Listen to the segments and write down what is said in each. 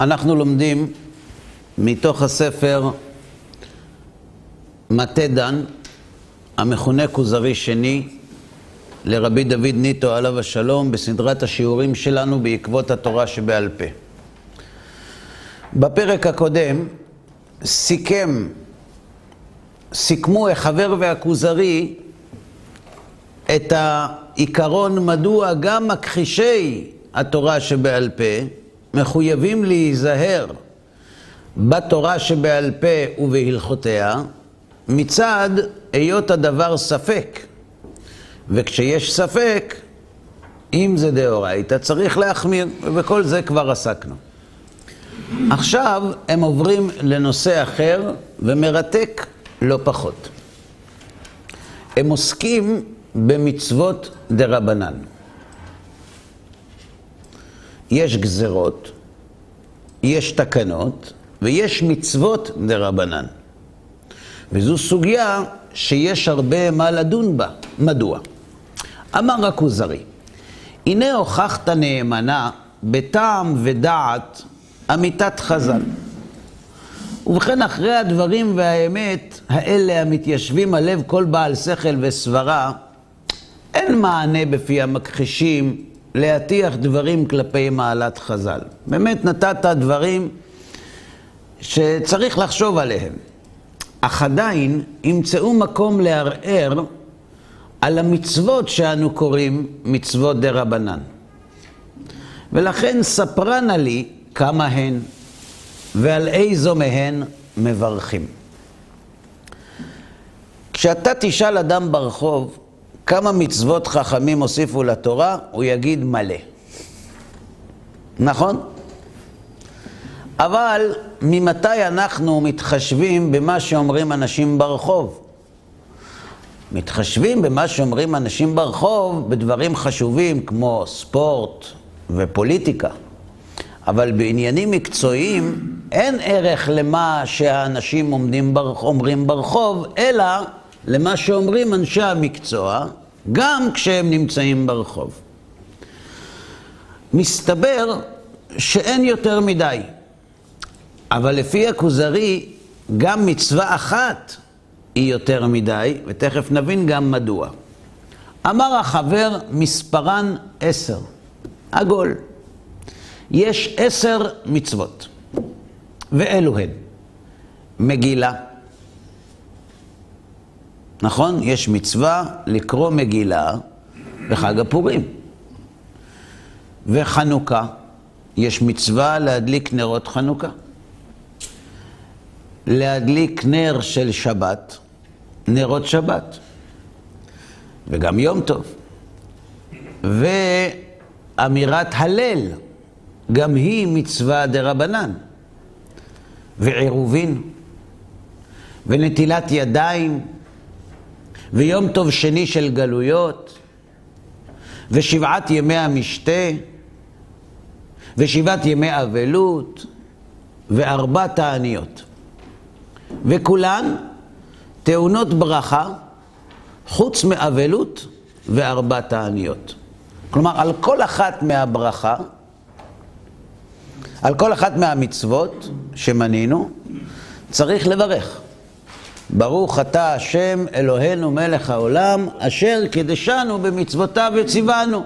אנחנו לומדים מתוך הספר מטה דן, המכונה כוזרי שני, לרבי דוד ניטו עליו השלום, בסדרת השיעורים שלנו בעקבות התורה שבעל פה. בפרק הקודם סיכם, סיכמו החבר והכוזרי את העיקרון מדוע גם מכחישי התורה שבעל פה מחויבים להיזהר בתורה שבעל פה ובהלכותיה מצד היות הדבר ספק. וכשיש ספק, אם זה דאורייתא, צריך להחמיר, ובכל זה כבר עסקנו. עכשיו הם עוברים לנושא אחר ומרתק לא פחות. הם עוסקים במצוות דרבנן. יש גזרות, יש תקנות ויש מצוות דרבנן. וזו סוגיה שיש הרבה מה לדון בה. מדוע? אמר הכוזרי, הנה הוכחת נאמנה בטעם ודעת אמיתת חז"ל. ובכן, אחרי הדברים והאמת האלה המתיישבים על לב כל בעל שכל וסברה, אין מענה בפי המכחישים להטיח דברים כלפי מעלת חז"ל. באמת נתת דברים שצריך לחשוב עליהם. אך עדיין ימצאו מקום לערער על המצוות שאנו קוראים מצוות דה רבנן. ולכן ספרנה לי כמה הן ועל איזו מהן מברכים. כשאתה תשאל אדם ברחוב כמה מצוות חכמים הוסיפו לתורה, הוא יגיד מלא. נכון? אבל ממתי אנחנו מתחשבים במה שאומרים אנשים ברחוב? מתחשבים במה שאומרים אנשים ברחוב בדברים חשובים כמו ספורט ופוליטיקה. אבל בעניינים מקצועיים אין ערך למה שהאנשים אומרים ברחוב, אלא למה שאומרים אנשי המקצוע, גם כשהם נמצאים ברחוב. מסתבר שאין יותר מדי. אבל לפי הכוזרי, גם מצווה אחת היא יותר מדי, ותכף נבין גם מדוע. אמר החבר, מספרן עשר, עגול. יש עשר מצוות, ואלו הן. מגילה. נכון? יש מצווה לקרוא מגילה בחג הפורים. וחנוכה. יש מצווה להדליק נרות חנוכה. להדליק נר של שבת, נרות שבת, וגם יום טוב. ואמירת הלל, גם היא מצווה דה רבנן. ועירובין, ונטילת ידיים, ויום טוב שני של גלויות, ושבעת ימי המשתה, ושבעת ימי אבלות, וארבע תעניות. וכולן טעונות ברכה, חוץ מאבלות וארבע תעניות. כלומר, על כל אחת מהברכה, על כל אחת מהמצוות שמנינו, צריך לברך. ברוך אתה השם אלוהינו מלך העולם, אשר קידשנו במצוותיו וציוונו.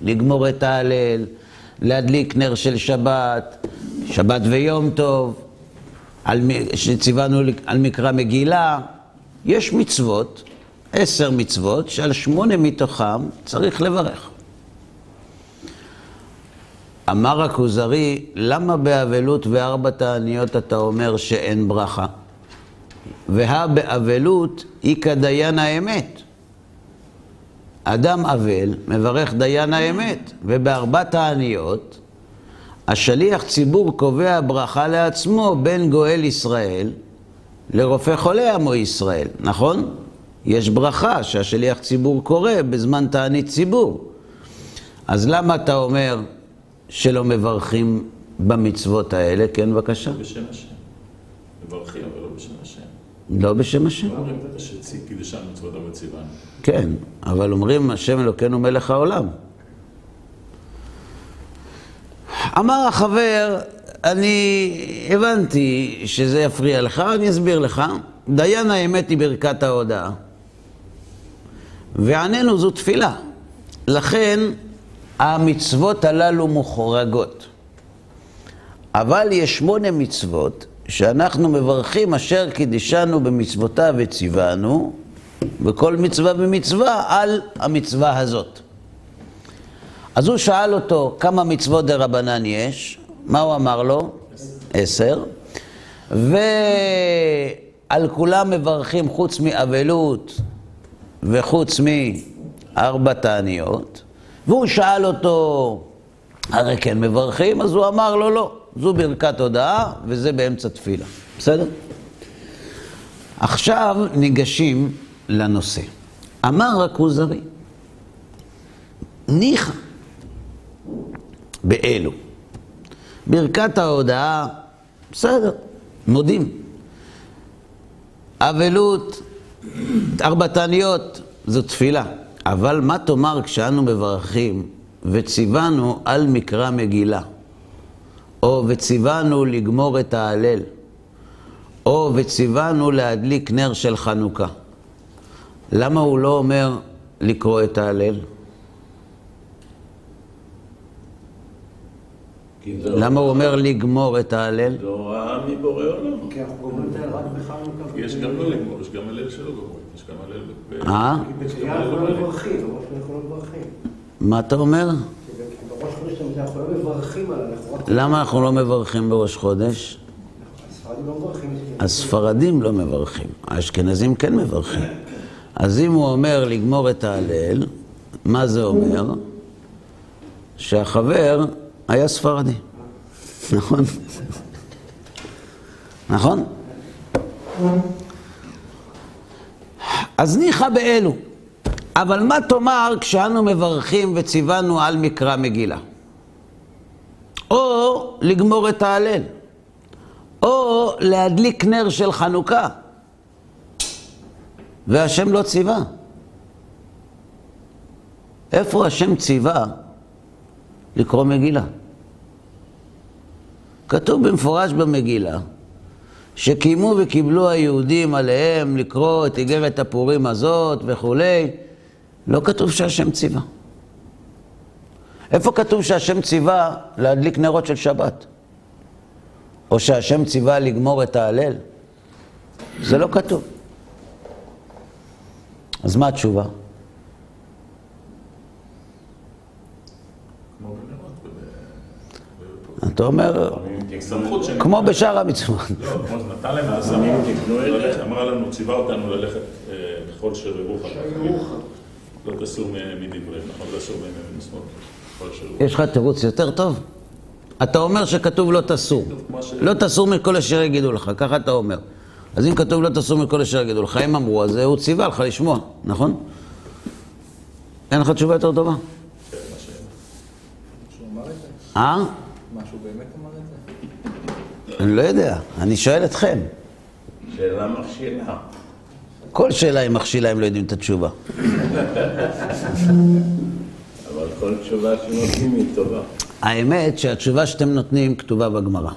לגמור את ההלל, להדליק נר של שבת, שבת ויום טוב, על, שציוונו על מקרא מגילה. יש מצוות, עשר מצוות, שעל שמונה מתוכם צריך לברך. אמר הכוזרי, למה באבלות וארבע תעניות אתה אומר שאין ברכה? והא באבלות היא כדיין האמת. אדם אבל מברך דיין האמת, ובארבע תעניות השליח ציבור קובע ברכה לעצמו בין גואל ישראל לרופא חולה עמו ישראל, נכון? יש ברכה שהשליח ציבור קורא בזמן תענית ציבור. אז למה אתה אומר שלא מברכים במצוות האלה? כן, בבקשה. בשם השם. מברכים, אבל לא בשם השם. לא אומרים את. כן, אבל אומרים השם אלוקינו מלך העולם. אמר החבר, אני הבנתי שזה יפריע לך, אני אסביר לך. דיין האמת היא ברכת ההודעה. ועננו זו תפילה. לכן המצוות הללו מוחרגות. אבל יש שמונה מצוות שאנחנו מברכים אשר קידשנו במצוותיו וציוונו, בכל מצווה ומצווה על המצווה הזאת. אז הוא שאל אותו כמה מצוות דה רבנן יש, מה הוא אמר לו? עשר. ועל כולם מברכים חוץ מאבלות וחוץ מארבע תעניות. והוא שאל אותו, הרי כן מברכים? אז הוא אמר לו, לא, זו ברכת הודאה וזה באמצע תפילה. בסדר? עכשיו ניגשים לנושא. אמר הכוזרי, ניחא באלו. ברכת ההודאה, בסדר, מודים. אבלות, ארבע תעניות, זו תפילה. אבל מה תאמר כשאנו מברכים וציוונו על מקרא מגילה, או וציוונו לגמור את ההלל, או וציוונו להדליק נר של חנוכה. למה הוא לא אומר לקרוא את ההלל? זה למה הוא אומר לגמור את ההלל? זה הוראה מבורא עולם. כי אנחנו גומרים את ההלל רק בחנוכה. יש גם לא לגמור, יש גם הלל שלא גומרים, יש גם הלל... ב- אה? כי בתחייה אנחנו לא מברכים, אנחנו לא מברכים. מה אתה אומר? כי בראש חודש אנחנו לא מברכים עליו. למה אנחנו לא מברכים בראש חודש? לא. הספרדים לא מברכים, האשכנזים כן מברכים. אז אם הוא אומר לגמור את ההלל, מה זה אומר? שהחבר היה ספרדי. נכון? נכון? אז ניחא באלו. אבל מה תאמר כשאנו מברכים וציוונו על מקרא מגילה? או לגמור את ההלל. או להדליק נר של חנוכה. והשם לא ציווה. איפה השם ציווה לקרוא מגילה? כתוב במפורש במגילה שקיימו וקיבלו היהודים עליהם לקרוא את איגרת הפורים הזאת וכולי. לא כתוב שהשם ציווה. איפה כתוב שהשם ציווה להדליק נרות של שבת? או שהשם ציווה לגמור את ההלל? זה לא כתוב. אז מה התשובה? אתה אומר. כמו בשאר המצוות. לא, כמו שנתן להם העזמים, ללכת, אמר לנו, ציווה אותנו ללכת אה, בכל שר ירוחם. לא תסור מ- מדברי, נכון? לא תסור מימין ומשמאל. שר ירוחם. יש לך תירוץ יותר טוב? אתה אומר שכתוב לא תסור. לא תסור מכל אשר יגידו לך, ככה אתה אומר. אז אם כתוב לא תסור מכל אשר יגידו לך, הם אמרו, אז הוא ציווה לך לשמוע, נכון? אין לך תשובה יותר טובה? מה ש- שהוא אמר את זה? אה? מה, שהוא באמת אמר את זה? אני לא יודע, אני שואל אתכם. שאלה מכשילה. כל שאלה היא מכשילה, הם לא יודעים את התשובה. אבל כל תשובה שנותנים היא טובה. האמת שהתשובה שאתם נותנים כתובה בגמרא.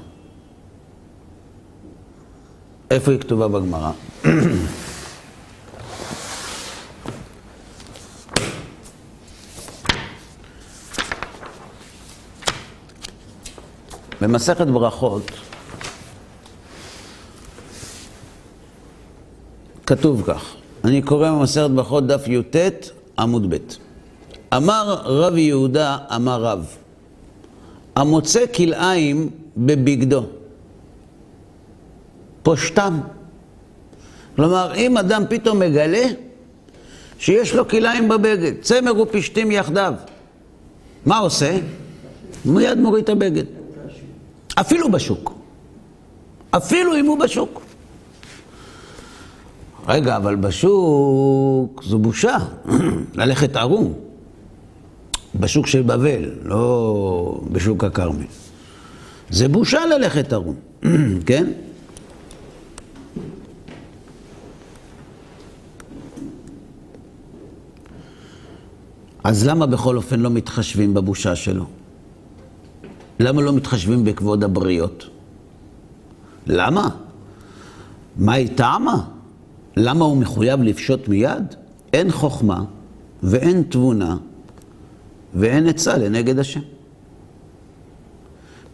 איפה היא כתובה בגמרא? במסכת ברכות כתוב כך, אני קורא במסכת ברכות דף י"ט עמוד ב' אמר רב יהודה אמר רב המוצא כלאיים בבגדו, פושטם. כלומר, אם אדם פתאום מגלה שיש לו כלאיים בבגד, צמר ופשתים יחדיו, מה עושה? מיד מוריד את הבגד. אפילו בשוק. אפילו אם הוא בשוק. רגע, אבל בשוק זו בושה, ללכת ערום. בשוק של בבל, לא בשוק הכרמל. זה בושה ללכת ערום, כן? אז למה בכל אופן לא מתחשבים בבושה שלו? למה לא מתחשבים בכבוד הבריות? למה? מה היא טעמה? למה הוא מחויב לפשוט מיד? אין חוכמה ואין תבונה ואין עצה לנגד השם.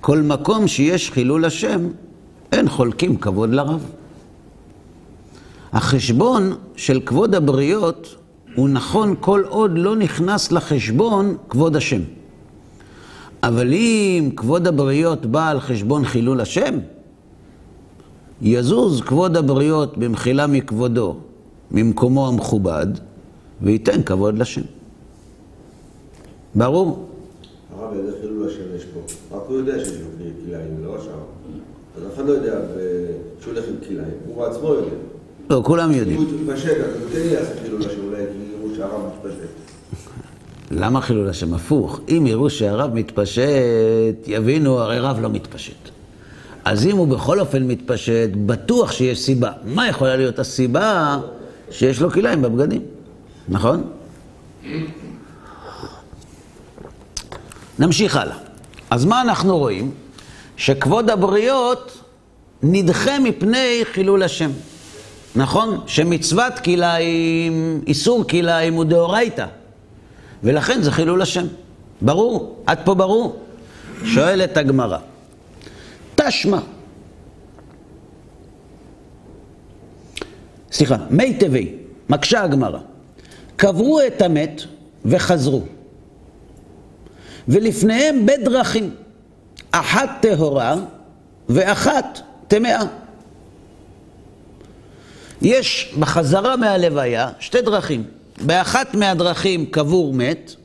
כל מקום שיש חילול השם, אין חולקים כבוד לרב. החשבון של כבוד הבריות הוא נכון כל עוד לא נכנס לחשבון כבוד השם. אבל אם כבוד הבריות בא על חשבון חילול השם, יזוז כבוד הבריות במחילה מכבודו, ממקומו המכובד, וייתן כבוד לשם. ברור? הרב, איזה חילול השם יש פה? רק הוא יודע שיש לו כלאיים, לא השאר. אז אף אחד לא יודע שהוא הולך עם כלאיים, הוא בעצמו יודע. לא, כולם יודעים. הוא אז כן יעשה חילול השם אולי, כי יראו שהרב מתפשט. למה חילול השם? הפוך. אם יראו שהרב מתפשט, יבינו, הרי רב לא מתפשט. אז אם הוא בכל אופן מתפשט, בטוח שיש סיבה. מה יכולה להיות הסיבה שיש לו כליים בבגדים? נכון? נמשיך הלאה. אז מה אנחנו רואים? שכבוד הבריות נדחה מפני חילול השם. נכון? שמצוות כליים, איסור כליים הוא דאורייתא. ולכן זה חילול השם. ברור? עד פה ברור? שואלת הגמרא. סליחה, מי טבי, מקשה הגמרא. קברו את המת וחזרו. ולפניהם בדרכים, אחת טהורה ואחת טמאה. יש בחזרה מהלוויה שתי דרכים. באחת מהדרכים קבור מת,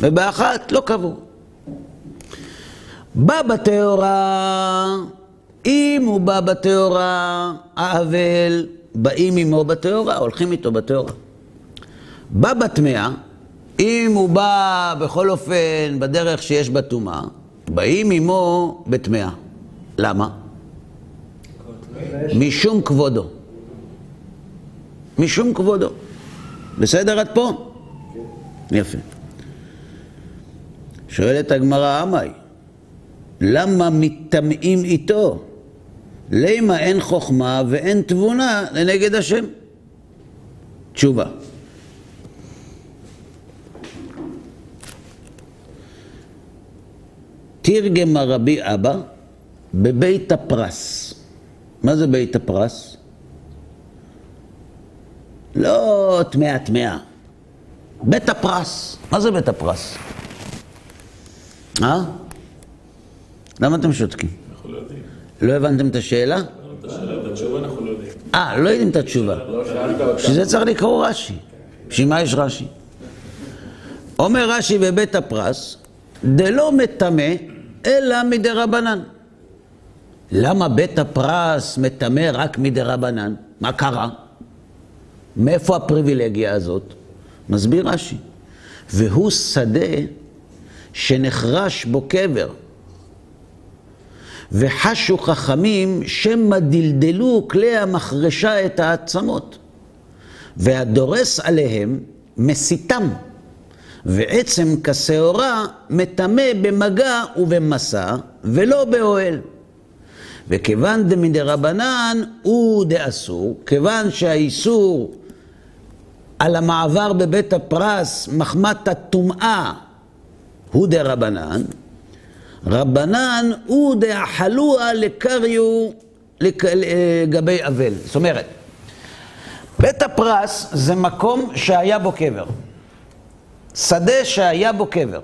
ובאחת לא קבור. בא בטהורה, אם הוא בא בטהורה, האבל, באים עמו בטהורה, הולכים איתו בטהורה. בא בטמאה, אם הוא בא בכל אופן בדרך שיש בה טומאה, באים עמו בטמאה. למה? משום כבודו. משום כבודו. בסדר עד פה? יפה. שואלת הגמרא עמי, למה מטמאים איתו? למה אין חוכמה ואין תבונה לנגד השם? תשובה. תרגם הרבי אבא בבית הפרס. מה זה בית הפרס? לא טמאה טמאה. בית הפרס. מה זה בית הפרס? אה? למה אתם שותקים? אנחנו לא יודעים. לא הבנתם את השאלה? אה, לא יודעים את התשובה. לא שאלת אותה. בשביל זה צריך לקרוא רש"י. בשביל מה יש רש"י? אומר רש"י בבית הפרס, דלא מטמא אלא מדרבנן. למה בית הפרס מטמא רק מדרבנן? מה קרה? מאיפה הפריבילגיה הזאת? מסביר רש"י. והוא שדה שנחרש בו קבר. וחשו חכמים שמא דלדלו כלי המחרשה את העצמות. והדורס עליהם מסיתם. ועצם כשעורה מטמא במגע ובמסע, ולא באוהל. וכיוון דמדרבנן הוא דאסור, כיוון שהאיסור על המעבר בבית הפרס מחמת הטומאה הוא דרבנן, רבנן הוא דאכלוה לקריו לק- לגבי אבל. זאת אומרת, בית הפרס זה מקום שהיה בו קבר. שדה שהיה בו קבר.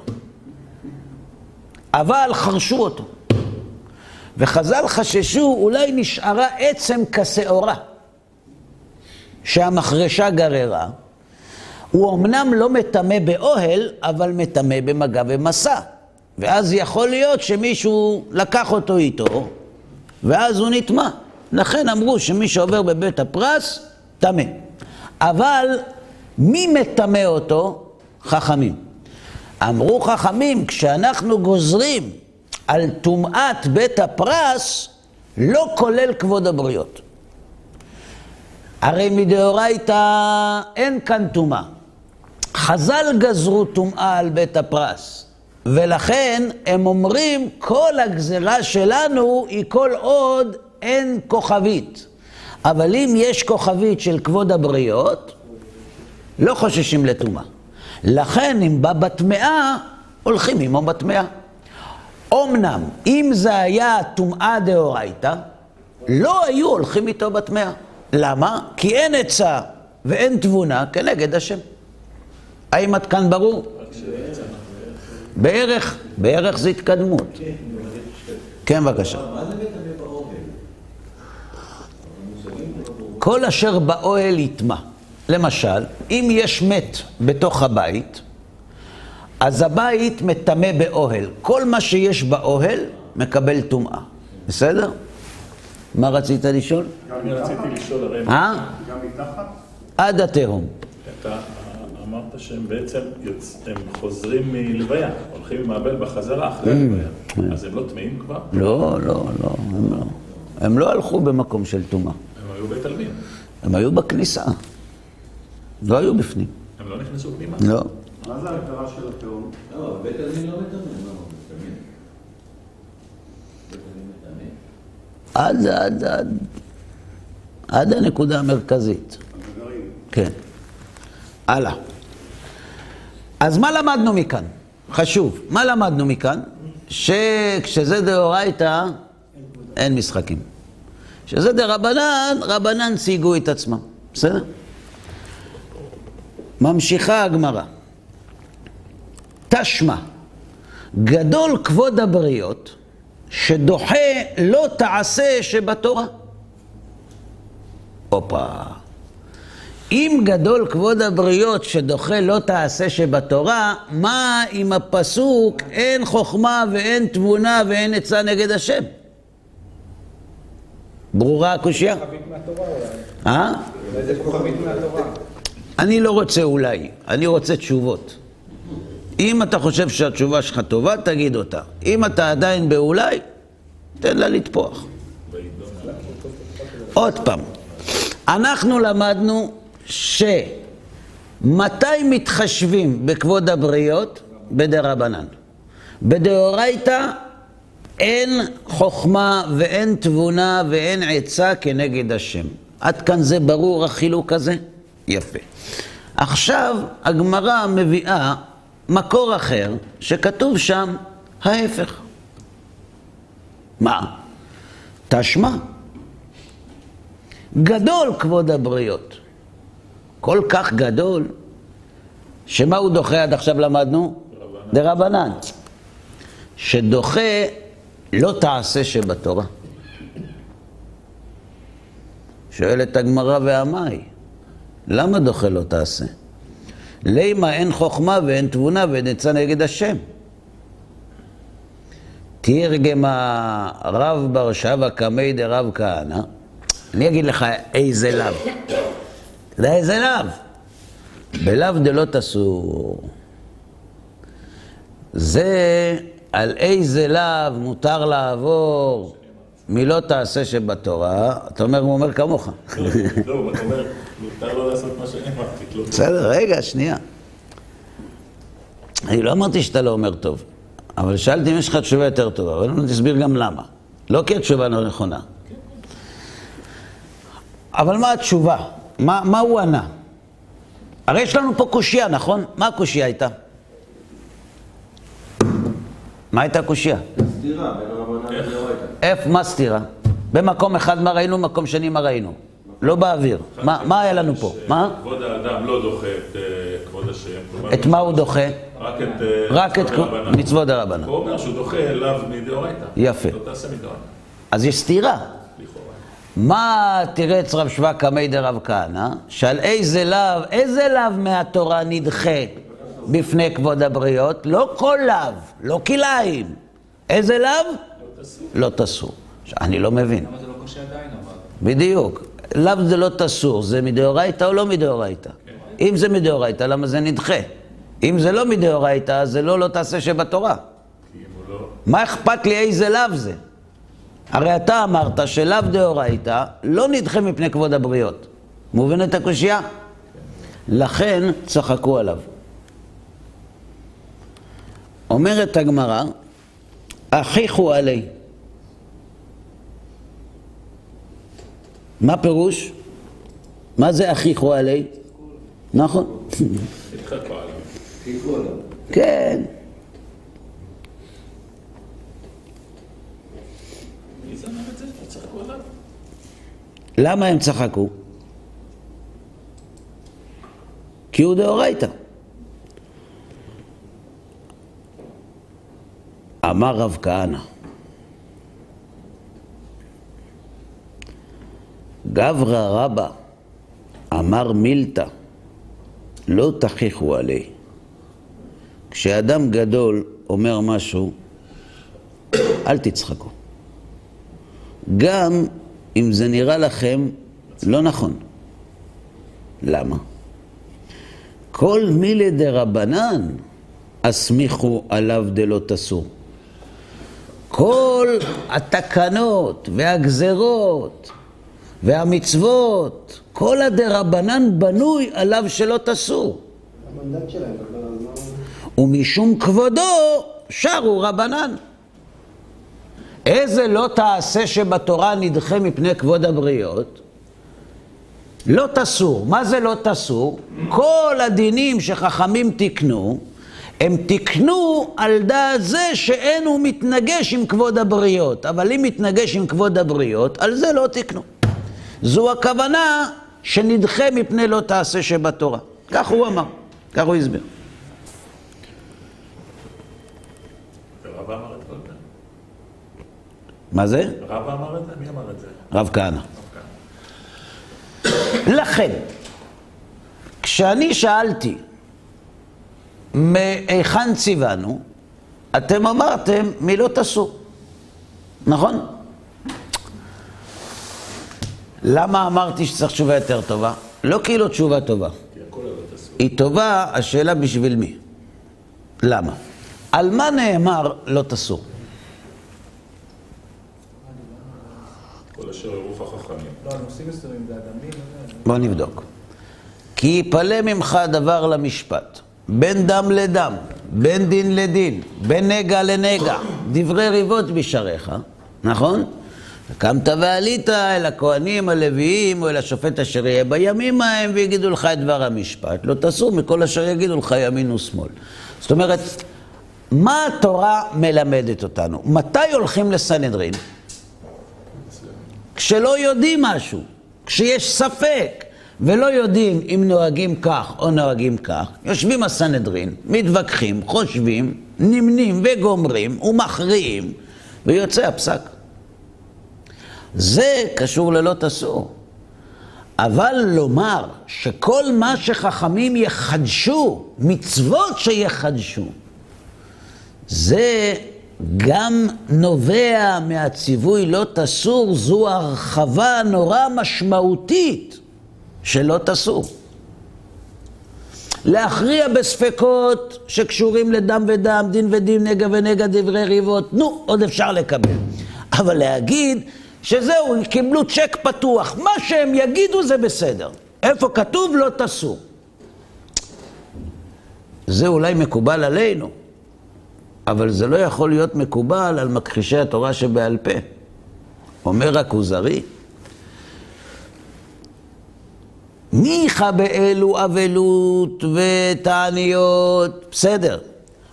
אבל חרשו אותו. וחז"ל חששו, אולי נשארה עצם כשעורה שהמחרשה גררה. הוא אמנם לא מטמא באוהל, אבל מטמא במגע ומסע. ואז יכול להיות שמישהו לקח אותו איתו, ואז הוא נטמע. לכן אמרו שמי שעובר בבית הפרס, טמא. אבל מי מטמא אותו? חכמים. אמרו חכמים, כשאנחנו גוזרים על טומאת בית הפרס, לא כולל כבוד הבריות. הרי מדאורייתא אין כאן טומאה. חז"ל גזרו טומאה על בית הפרס, ולכן הם אומרים, כל הגזרה שלנו היא כל עוד אין כוכבית. אבל אם יש כוכבית של כבוד הבריות, לא חוששים לטומאה. לכן אם בא בטמאה, הולכים עמו בטמאה. אמנם, אם זה היה טומאה דאורייתא, לא היו הולכים איתו בטמאה. למה? כי אין עצה ואין תבונה כנגד השם. האם עד כאן ברור? בערך, בערך זה התקדמות. כן, בבקשה. מטמא באוהל? כל אשר באוהל יטמע. למשל, אם יש מת בתוך הבית, אז הבית מטמא באוהל. כל מה שיש באוהל מקבל טומאה. בסדר? מה רצית לשאול? אני רציתי לשאול, הרי אה? גם מתחת? עד התהום. אמרת שהם בעצם יוצ... הם חוזרים מלוויה, הולכים עם האבל בחזרה אחרי הלוויה. אז הם לא טמאים כבר? לא, לא, לא, הם לא. הם לא הלכו במקום של טומאה. הם היו בית עלמין. הם היו בכניסה. לא היו בפנים. הם לא נכנסו פנימה. לא. מה זה ההגדרה של התהום? לא, בית עלמין לא מטמא, לא. עד, עד, עד, עד הנקודה המרכזית. כן. הלאה. אז מה למדנו מכאן? חשוב. מה למדנו מכאן? שכשזה דאורייתא, אין משחקים. כשזה דרבנן, רבנן ציגו את עצמם. בסדר? ממשיכה הגמרא. תשמע, גדול כבוד הבריות, שדוחה לא תעשה שבתורה. הופה. אם גדול כבוד הבריות שדוחה לא תעשה שבתורה, מה עם הפסוק אין חוכמה ואין תבונה ואין עצה נגד השם? ברורה הקושייה? אה? אני לא רוצה אולי, אני רוצה תשובות. אם אתה חושב שהתשובה שלך טובה, תגיד אותה. אם אתה עדיין באולי, תן לה לטפוח. עוד פעם, אנחנו למדנו שמתי מתחשבים בכבוד הבריות? בדרבנן. בדאורייתא אין חוכמה ואין תבונה ואין עצה כנגד השם. עד כאן זה ברור החילוק הזה? יפה. עכשיו הגמרא מביאה מקור אחר שכתוב שם ההפך. מה? תשמע. גדול כבוד הבריות. כל כך גדול, שמה הוא דוחה עד עכשיו למדנו? דרבנן. שדוחה לא תעשה שבתורה. שואלת הגמרא והמאי, למה דוחה לא תעשה? לימה אין חוכמה ואין תבונה ואין עצה נגד השם. תרגם הרב בר שבא קמי דרב כהנא, אני אגיד לך איזה לאו. אתה יודע איזה לאו? בלאו דלא תסור. זה על איזה לאו מותר לעבור מלא תעשה שבתורה, אתה אומר, הוא אומר כמוך. לא, לא, הוא אומר, מותר לו לעשות מה שאני אמרתי. לא בסדר, רגע, שנייה. אני לא אמרתי שאתה לא אומר טוב, אבל שאלתי אם יש לך תשובה יותר טובה, אבל אני תסביר גם למה. לא כי התשובה לא נכונה. אבל מה התשובה? מה, מה הוא ענה? הרי יש לנו פה קושייה, נכון? מה הקושייה הייתה? מה הייתה הקושייה? סתירה בין הרבנן לדאורייתא. איפה, מה סתירה? במקום אחד מה ראינו, במקום שני מה ראינו? לא באוויר. מה, מה היה לנו פה? מה? כבוד האדם לא דוחה את אה, כבוד השם. את מה הוא דוחה? רק את אה, רק את מצוות הרבנן. הוא אומר שהוא דוחה לאו מדאורייתא. יפה. לא תעשה מדאורייתא, אז יש סתירה. מה תירץ רב שבא קמי דרב כהנא? שעל איזה לאו, איזה לאו מהתורה נדחה בפני כבוד הבריות? לא כל לאו, לא כלאיים. איזה לאו? לא תסור. עכשיו, אני לא מבין. למה זה לא קשה עדיין אבל? בדיוק. לאו זה לא תסור, זה מדאורייתא או לא מדאורייתא? אם זה מדאורייתא, למה זה נדחה? אם זה לא מדאורייתא, זה לא לא תעשה שבתורה. לא... מה אכפת לי איזה לאו זה? הרי אתה אמרת שלאו דאורייתא לא נדחה מפני כבוד הבריות. מובן את הקושייה? לכן צחקו עליו. אומרת הגמרא, אחיכו עלי. מה פירוש? מה זה אחיכו עלי? נכון. כן. מי זה אמר את זה? לא צחקו עליו? למה הם צחקו? כי הוא דאורייתא. אמר רב כהנא, גברא רבא אמר מילתא, לא תכיחו עלי. כשאדם גדול אומר משהו, אל תצחקו. גם אם זה נראה לכם לא נכון. למה? כל מילי דרבנן הסמיכו עליו דלא תסור. כל התקנות והגזרות והמצוות, כל הדרבנן בנוי עליו שלא תסור. המנדט שלהם, אבל. ומשום כבודו שרו רבנן. איזה לא תעשה שבתורה נדחה מפני כבוד הבריות? לא תסור. מה זה לא תסור? כל הדינים שחכמים תיקנו, הם תיקנו על דעת זה שאין הוא מתנגש עם כבוד הבריות. אבל אם מתנגש עם כבוד הבריות, על זה לא תיקנו. זו הכוונה שנדחה מפני לא תעשה שבתורה. כך הוא אמר, כך הוא הסביר. ורבא אמר את כל זה? מה זה? רבא אמר את זה? מי אמר את זה? רב כהנא. לכן, כשאני שאלתי מהיכן ציוונו, אתם אמרתם מילות אסור, נכון? למה אמרתי שצריך תשובה יותר טובה? לא כאילו תשובה טובה. כי הכל לא. היא טובה, השאלה בשביל מי? למה? על מה נאמר לא תסור? כל אשר ערוף החכמים. לא, על נושאים מסוימים, זה אדמים, לא. בוא נבדוק. כי יפלא ממך דבר למשפט, בין דם לדם, בין דין לדין, בין נגע לנגע, דברי ריבות בשעריך, נכון? וקמת ועלית אל הכהנים הלוויים או אל השופט אשר יהיה בימים ההם ויגידו לך את דבר המשפט. לא תסור מכל אשר יגידו לך ימין ושמאל. זאת אומרת, מה התורה מלמדת אותנו? מתי הולכים לסנהדרין? כשלא יודעים משהו, כשיש ספק ולא יודעים אם נוהגים כך או נוהגים כך, יושבים הסנהדרין, מתווכחים, חושבים, נמנים וגומרים ומכריעים ויוצא הפסק. זה קשור ללא תסור. אבל לומר שכל מה שחכמים יחדשו, מצוות שיחדשו, זה גם נובע מהציווי לא תסור, זו הרחבה נורא משמעותית שלא תסור. להכריע בספקות שקשורים לדם ודם, דין ודין, נגע ונגע, דברי ריבות, נו, עוד אפשר לקבל. אבל להגיד שזהו, קיבלו צ'ק פתוח, מה שהם יגידו זה בסדר. איפה כתוב לא תסור. זה אולי מקובל עלינו, אבל זה לא יכול להיות מקובל על מכחישי התורה שבעל פה. אומר הכוזרי, ניחא באלו אבלות ותעניות, בסדר.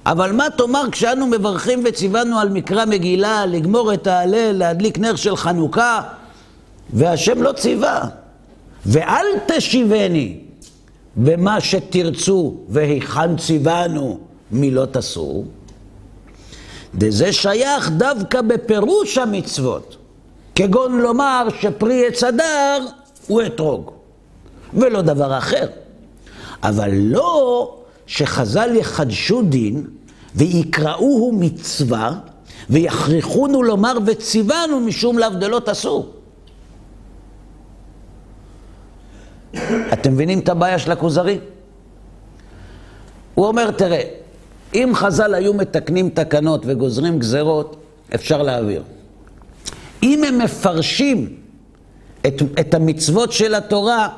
אבל מה תאמר כשאנו מברכים וציוונו על מקרא מגילה, לגמור את ההלל, להדליק נר של חנוכה, והשם לא ציווה. ואל תשיבני במה שתרצו והיכן ציוונו מילות אסור. דזה שייך דווקא בפירוש המצוות, כגון לומר שפרי עץ הדר הוא אתרוג, ולא דבר אחר. אבל לא שחז"ל יחדשו דין ויקראוהו מצווה ויכריחונו לומר וציוונו משום לאו דלא תסור. אתם מבינים את הבעיה של הכוזרי? הוא אומר, תראה, אם חז"ל היו מתקנים תקנות וגוזרים גזרות, אפשר להעביר. אם הם מפרשים את, את המצוות של התורה,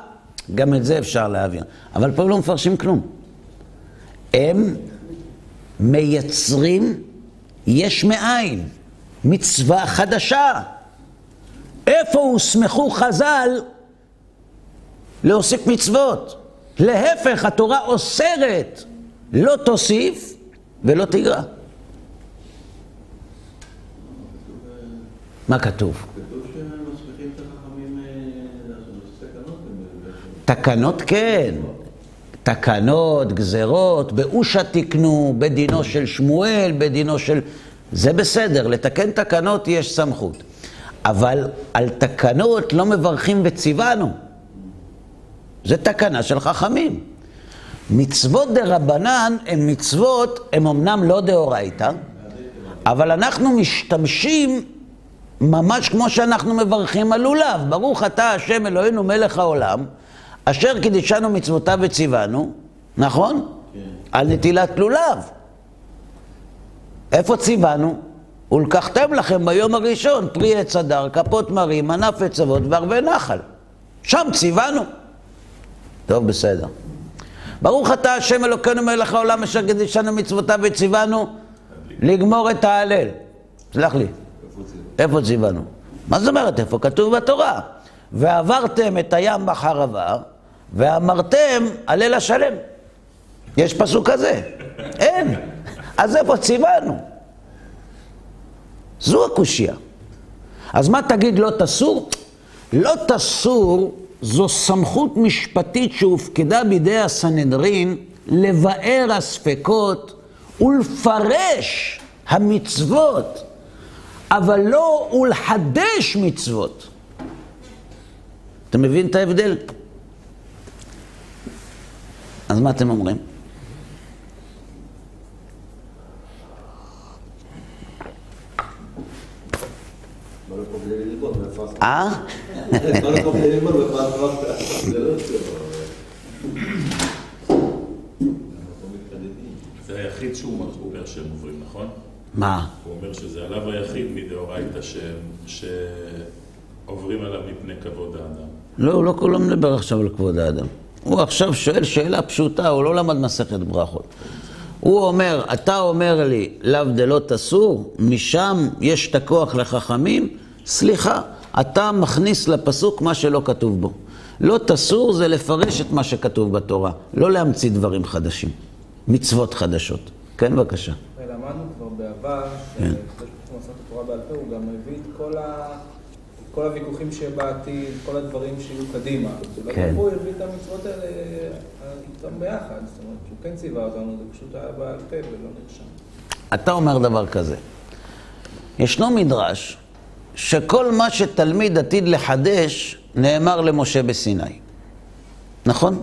גם את זה אפשר להעביר. אבל פה לא מפרשים כלום. הם מייצרים יש מאין, מצווה חדשה. איפה הוסמכו חז"ל להוסיף מצוות? להפך, התורה אוסרת, לא תוסיף ולא תגרע. מה כתוב? אה, תקנות. כן, תקנות, גזרות, באושה תיקנו, בדינו של שמואל, בדינו של... זה בסדר, לתקן תקנות יש סמכות. אבל על תקנות לא מברכים וציוונו. זה תקנה של חכמים. מצוות דה רבנן הן מצוות, הן אמנם לא דאורייתא, אבל אנחנו משתמשים ממש כמו שאנחנו מברכים על לולב. ברוך אתה השם אלוהינו מלך העולם, אשר קידשנו מצוותיו וציוונו, נכון? כן. על נטילת לולב. איפה ציוונו? ולקחתם לכם ביום הראשון פרי עץ הדר, כפות מרים, ענף עץ אבות וערבי נחל. שם ציוונו. טוב, בסדר. ברוך אתה השם אלוקינו מלך העולם אשר קידשנו מצוותיו וציוונו לגמור את ההלל. סלח לי. איפה ציוונו? מה זאת אומרת איפה? כתוב בתורה. ועברתם את הים בחרבה ואמרתם הלל השלם. יש פסוק כזה? אין. אז איפה ציוונו? זו הקושייה. אז מה תגיד לא תסור? לא תסור זו סמכות משפטית שהופקדה בידי הסנהדרין לבאר הספקות ולפרש המצוות, אבל לא ולחדש מצוות. אתה מבין את ההבדל? אז מה אתם אומרים? באנו פה כדי ללמוד מאיפה עשית. אה? זה היחיד שהוא אומר שהם עוברים, נכון? מה? הוא אומר שזה עליו היחיד מדאורייתא שעוברים עליו מפני כבוד האדם. לא, הוא לא, הוא לא מדבר עכשיו על כבוד האדם. הוא עכשיו שואל שאלה פשוטה, הוא לא למד מסכת ברכות. הוא אומר, אתה אומר לי, לאו דלא תסור, משם יש את הכוח לחכמים? סליחה, אתה מכניס לפסוק מה שלא כתוב בו. לא תסור זה לפרש את מה שכתוב בתורה, לא להמציא דברים חדשים, מצוות חדשות. כן, בבקשה. למדנו כבר בעבר, כן. הוא גם מביא את כל ה... כל הוויכוחים שבעתיד, כל הדברים שיהיו קדימה. כן. הוא הביא את המצוות האלה איתם ביחד. זאת אומרת, שהוא כן ציווה אותנו, זה פשוט היה בעל פה ולא נרשם. אתה אומר דבר כזה, ישנו מדרש שכל מה שתלמיד עתיד לחדש נאמר למשה בסיני, נכון?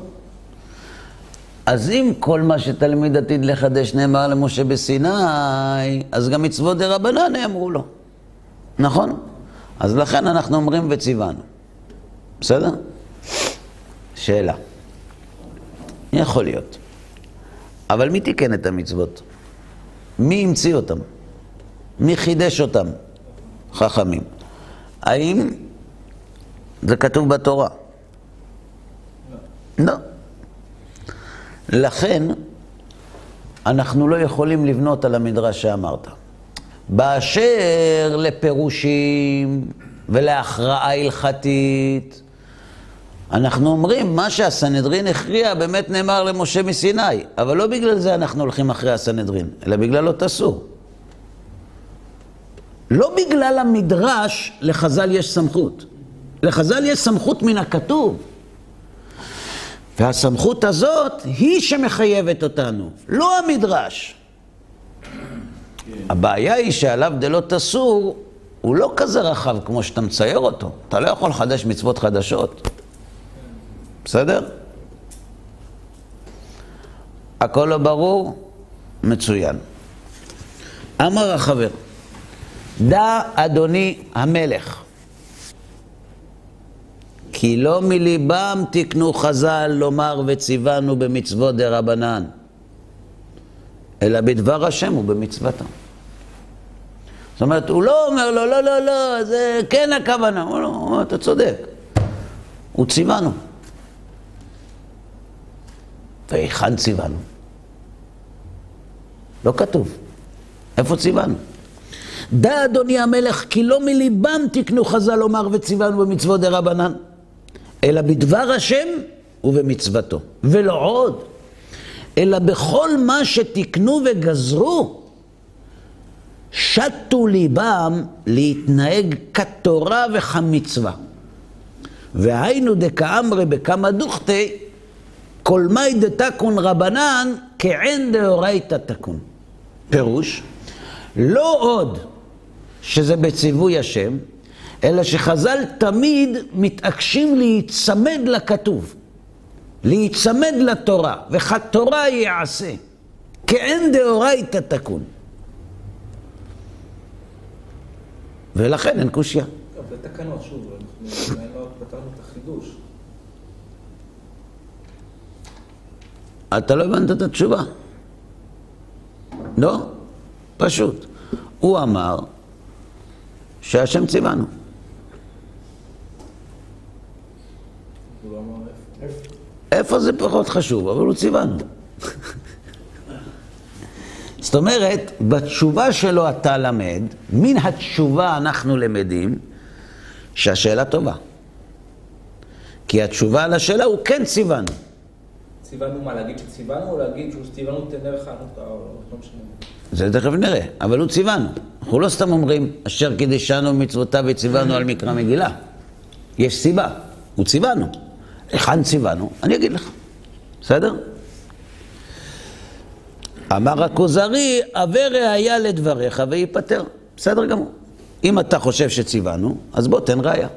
אז אם כל מה שתלמיד עתיד לחדש נאמר למשה בסיני, אז גם מצוות דה רבנן נאמרו לו, נכון? אז לכן אנחנו אומרים וציוונו, בסדר? שאלה, יכול להיות, אבל מי תיקן את המצוות? מי המציא אותם? מי חידש אותם? חכמים. האם זה כתוב בתורה? לא. לכן, אנחנו לא יכולים לבנות על המדרש שאמרת. באשר לפירושים ולהכרעה הלכתית, אנחנו אומרים, מה שהסנהדרין הכריע באמת נאמר למשה מסיני, אבל לא בגלל זה אנחנו הולכים אחרי הסנהדרין, אלא בגלל לא תסור. לא בגלל המדרש לחז"ל יש סמכות. לחז"ל יש סמכות מן הכתוב. והסמכות הזאת היא שמחייבת אותנו, לא המדרש. הבעיה היא שעליו דלא תסור, הוא לא כזה רחב כמו שאתה מצייר אותו. אתה לא יכול לחדש מצוות חדשות. בסדר? הכל לא ברור? מצוין. אמר החבר, דע אדוני המלך, כי לא מליבם תקנו חז"ל לומר וציוונו במצוות דה רבנן, אלא בדבר השם ובמצוותו. זאת אומרת, הוא לא אומר לו, לא, לא, לא, זה כן הכוונה. הוא אומר, אתה צודק. הוא ציוונו. והיכן ציוונו? לא כתוב. איפה ציוונו? דע אדוני המלך כי לא מליבם תקנו חז"ל לומר וציוונו במצוות דרבנן, אלא בדבר השם ובמצוותו. ולא עוד, אלא בכל מה שתקנו וגזרו, שטו ליבם להתנהג כתורה וכמצווה. והיינו דקאמרי בכמה דוכתי, כל מאי דתקון רבנן כעין דאורייתא תקון. פירוש, לא עוד שזה בציווי השם, אלא שחז"ל תמיד מתעקשים להיצמד לכתוב, להיצמד לתורה, וכתורה יעשה, כעין דאורייתא תקון. ולכן אין קושייה. טוב, זה תקנות, שוב, אנחנו עדיין לא פתרנו את החידוש. אתה לא הבנת את התשובה. לא, פשוט. הוא אמר שהשם ציוונו. איפה. זה פחות חשוב, אבל הוא ציוונו. זאת אומרת, בתשובה שלו אתה למד, מן התשובה אנחנו למדים שהשאלה טובה. כי התשובה על השאלה הוא כן ציוונו. ציוונו מה, להגיד שציוונו או להגיד שהוא ציוונו תנר חנוכה או לא משנה. זה תכף נראה, אבל הוא ציוונו. אנחנו לא סתם אומרים, אשר קידשנו מצוותיו וציוונו על מקרא מגילה. יש סיבה, הוא ציוונו. היכן ציוונו? אני אגיד לך, בסדר? אמר הכוזרי, הווה ראיה לדבריך וייפטר. בסדר גמור. אם אתה חושב שציוונו, אז בוא תן ראיה.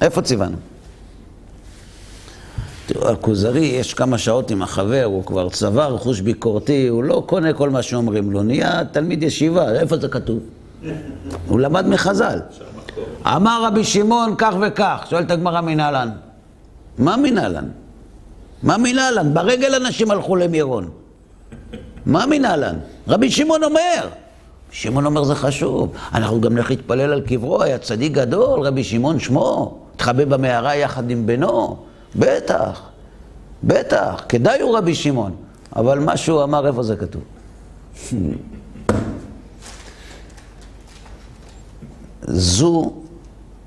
איפה ציוונו? תראו, הכוזרי, יש כמה שעות עם החבר, הוא כבר צבר חוש ביקורתי, הוא לא קונה כל מה שאומרים לו, נהיה תלמיד ישיבה, איפה זה כתוב? הוא למד מחז"ל. אמר רבי שמעון כך וכך, שואלת הגמרא מנהלן. מה מנהלן? מה מנהלן? ברגל אנשים הלכו למירון. מה מנהלן? רבי שמעון אומר. שמעון אומר זה חשוב, אנחנו גם נלך להתפלל על קברו, היה צדיק גדול, רבי שמעון שמו, התחבא במערה יחד עם בנו, בטח, בטח, כדאי הוא רבי שמעון, אבל מה שהוא אמר, איפה זה כתוב? זו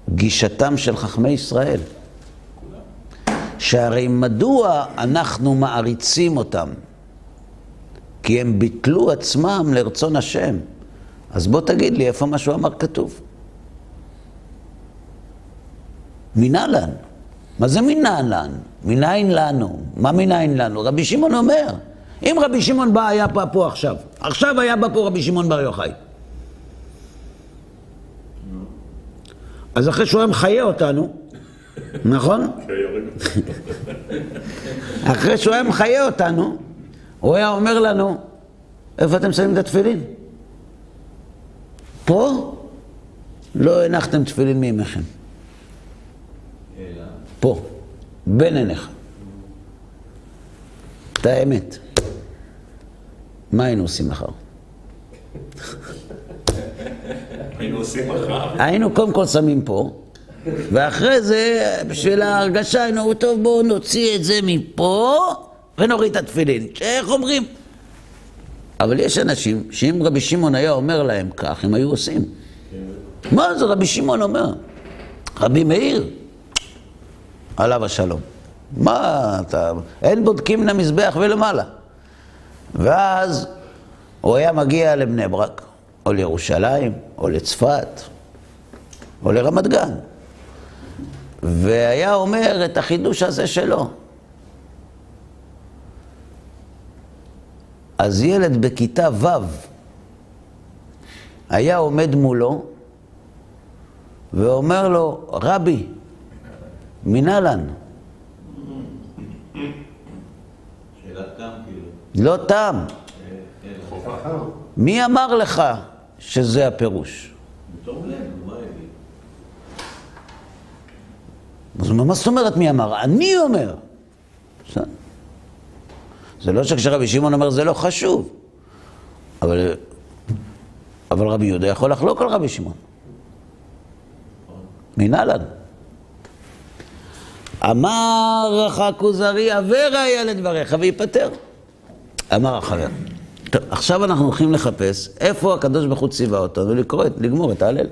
גישתם של חכמי ישראל. שהרי מדוע אנחנו מעריצים אותם? כי הם ביטלו עצמם לרצון השם. אז בוא תגיד לי איפה מה שהוא אמר כתוב. מנהלן. מה זה מנהלן? מניין לנו. מה מניין לנו? רבי שמעון אומר. אם רבי שמעון בא, היה פה, פה עכשיו. עכשיו היה בא פה רבי שמעון בר יוחאי. אז אחרי שהוא היה מחיה אותנו, נכון? אחרי שהוא היה מחיה אותנו, הוא היה אומר לנו, איפה אתם שמים את התפילין? פה לא הנחתם תפילין מימיכם. פה, בין עיניך. את האמת. מה היינו עושים מחר? היינו עושים מחר. היינו קודם כל שמים פה, ואחרי זה, בשביל ההרגשה, היינו, טוב, בואו נוציא את זה מפה ונוריד את התפילין. איך אומרים? אבל יש אנשים שאם רבי שמעון היה אומר להם כך, הם היו עושים. מה זה רבי שמעון אומר? רבי מאיר, עליו השלום. מה אתה... אין בודקים מן המזבח ולמעלה. ואז הוא היה מגיע לבני ברק, או לירושלים, או לצפת, או לרמת גן. והיה אומר את החידוש הזה שלו. אז ילד בכיתה ו' היה עומד מולו ואומר לו, רבי, מנהלן. כאילו. לא תם. מי אמר לך שזה הפירוש? מה? אז זאת אומרת מי אמר? אני אומר. זה לא שכשרבי שמעון אומר זה לא חשוב, אבל, אבל רבי יהודה יכול לחלוק על רבי שמעון. מנהלן. אמר לך הכוזרי, הווה ראיה לדבריך, וייפטר. אמר החבר, טוב, עכשיו אנחנו הולכים לחפש איפה הקדוש ברוך הוא ציווה אותנו לקרוא, לגמור את ההלל.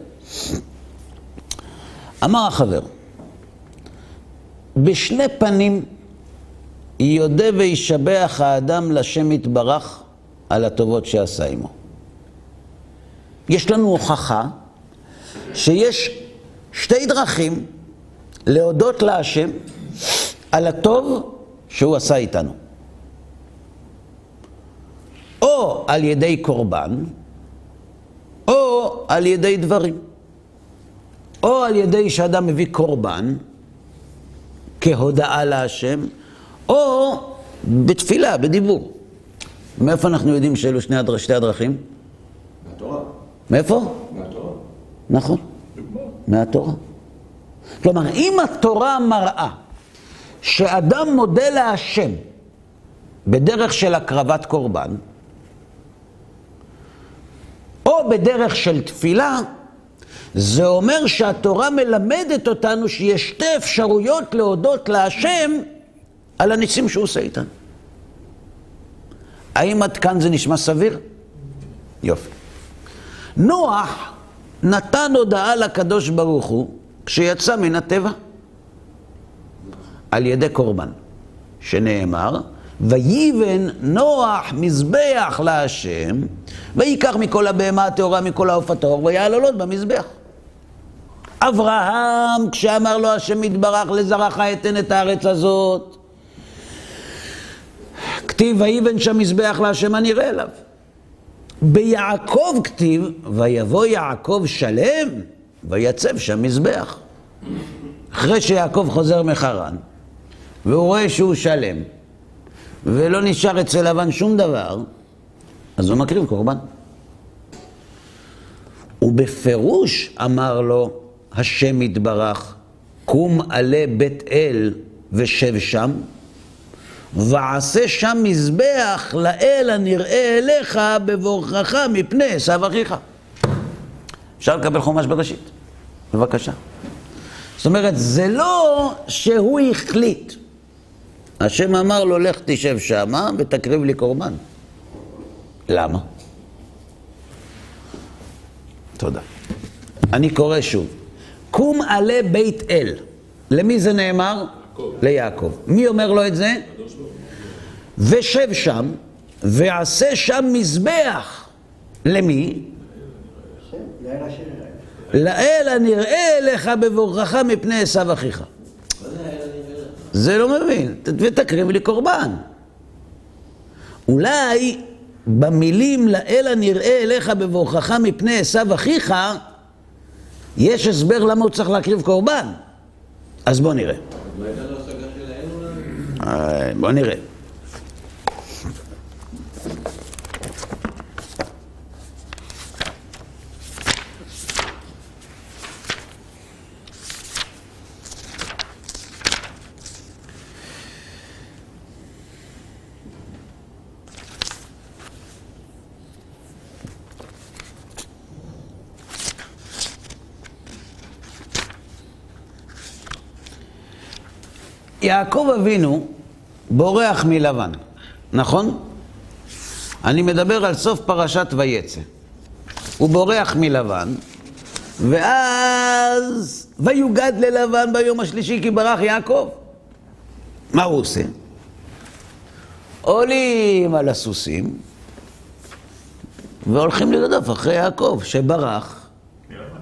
אמר החבר, בשני פנים יודה וישבח האדם לשם יתברך על הטובות שעשה עמו. יש לנו הוכחה שיש שתי דרכים להודות להשם על הטוב שהוא עשה איתנו. או על ידי קורבן, או על ידי דברים. או על ידי שאדם מביא קורבן, כהודאה להשם, או בתפילה, בדיבור. מאיפה אנחנו יודעים שאלו שני הדר... שתי הדרכים? מהתורה. מאיפה? מהתורה. נכון, מהתורה. כלומר, אם התורה מראה שאדם מודה להשם בדרך של הקרבת קורבן, או בדרך של תפילה, זה אומר שהתורה מלמדת אותנו שיש שתי אפשרויות להודות להשם על הניסים שהוא עושה איתנו. האם עד כאן זה נשמע סביר? יופי. נוח נתן הודעה לקדוש ברוך הוא כשיצא מן הטבע על ידי קורבן, שנאמר, ויבן נוח מזבח להשם, ויקח מכל הבהמה הטהורה מכל העוף הטהור, ויעלולות במזבח. אברהם, כשאמר לו השם יתברך לזרעך אתן את הארץ הזאת, כתיב ויבן שם מזבח להשם הנראה אליו. ביעקב כתיב, ויבוא יעקב שלם, ויצב שם מזבח. אחרי שיעקב חוזר מחרן, והוא רואה שהוא שלם, ולא נשאר אצל לבן שום דבר, אז הוא מקריב קורבן. ובפירוש אמר לו השם יתברך, קום עלה בית אל ושב שם, ועשה שם מזבח לאל הנראה אליך בבורכך מפני עשיו אחיך. אפשר לקבל חומש בראשית, בבקשה. זאת אומרת, זה לא שהוא החליט. השם אמר לו, לך תשב שמה ותקריב לי קורבן. למה? תודה. אני קורא שוב. קום עלה בית אל. למי זה נאמר? יעקב. ליעקב. מי אומר לו את זה? ושב שם, ועשה שם מזבח. למי? לאל הנראה אליך בבורכך מפני עשיו אחיך. זה לא מבין, ותקריב לי קורבן. אולי במילים לאל הנראה אליך בבורכך מפני עשיו אחיך, יש הסבר למה הוא צריך להקריב קורבן. אז בוא נראה. לא הייתה יעקב אבינו בורח מלבן, נכון? אני מדבר על סוף פרשת ויצא. הוא בורח מלבן, ואז ויוגד ללבן ביום השלישי כי ברח יעקב. מה הוא עושה? עולים על הסוסים והולכים לרדוף אחרי יעקב שברח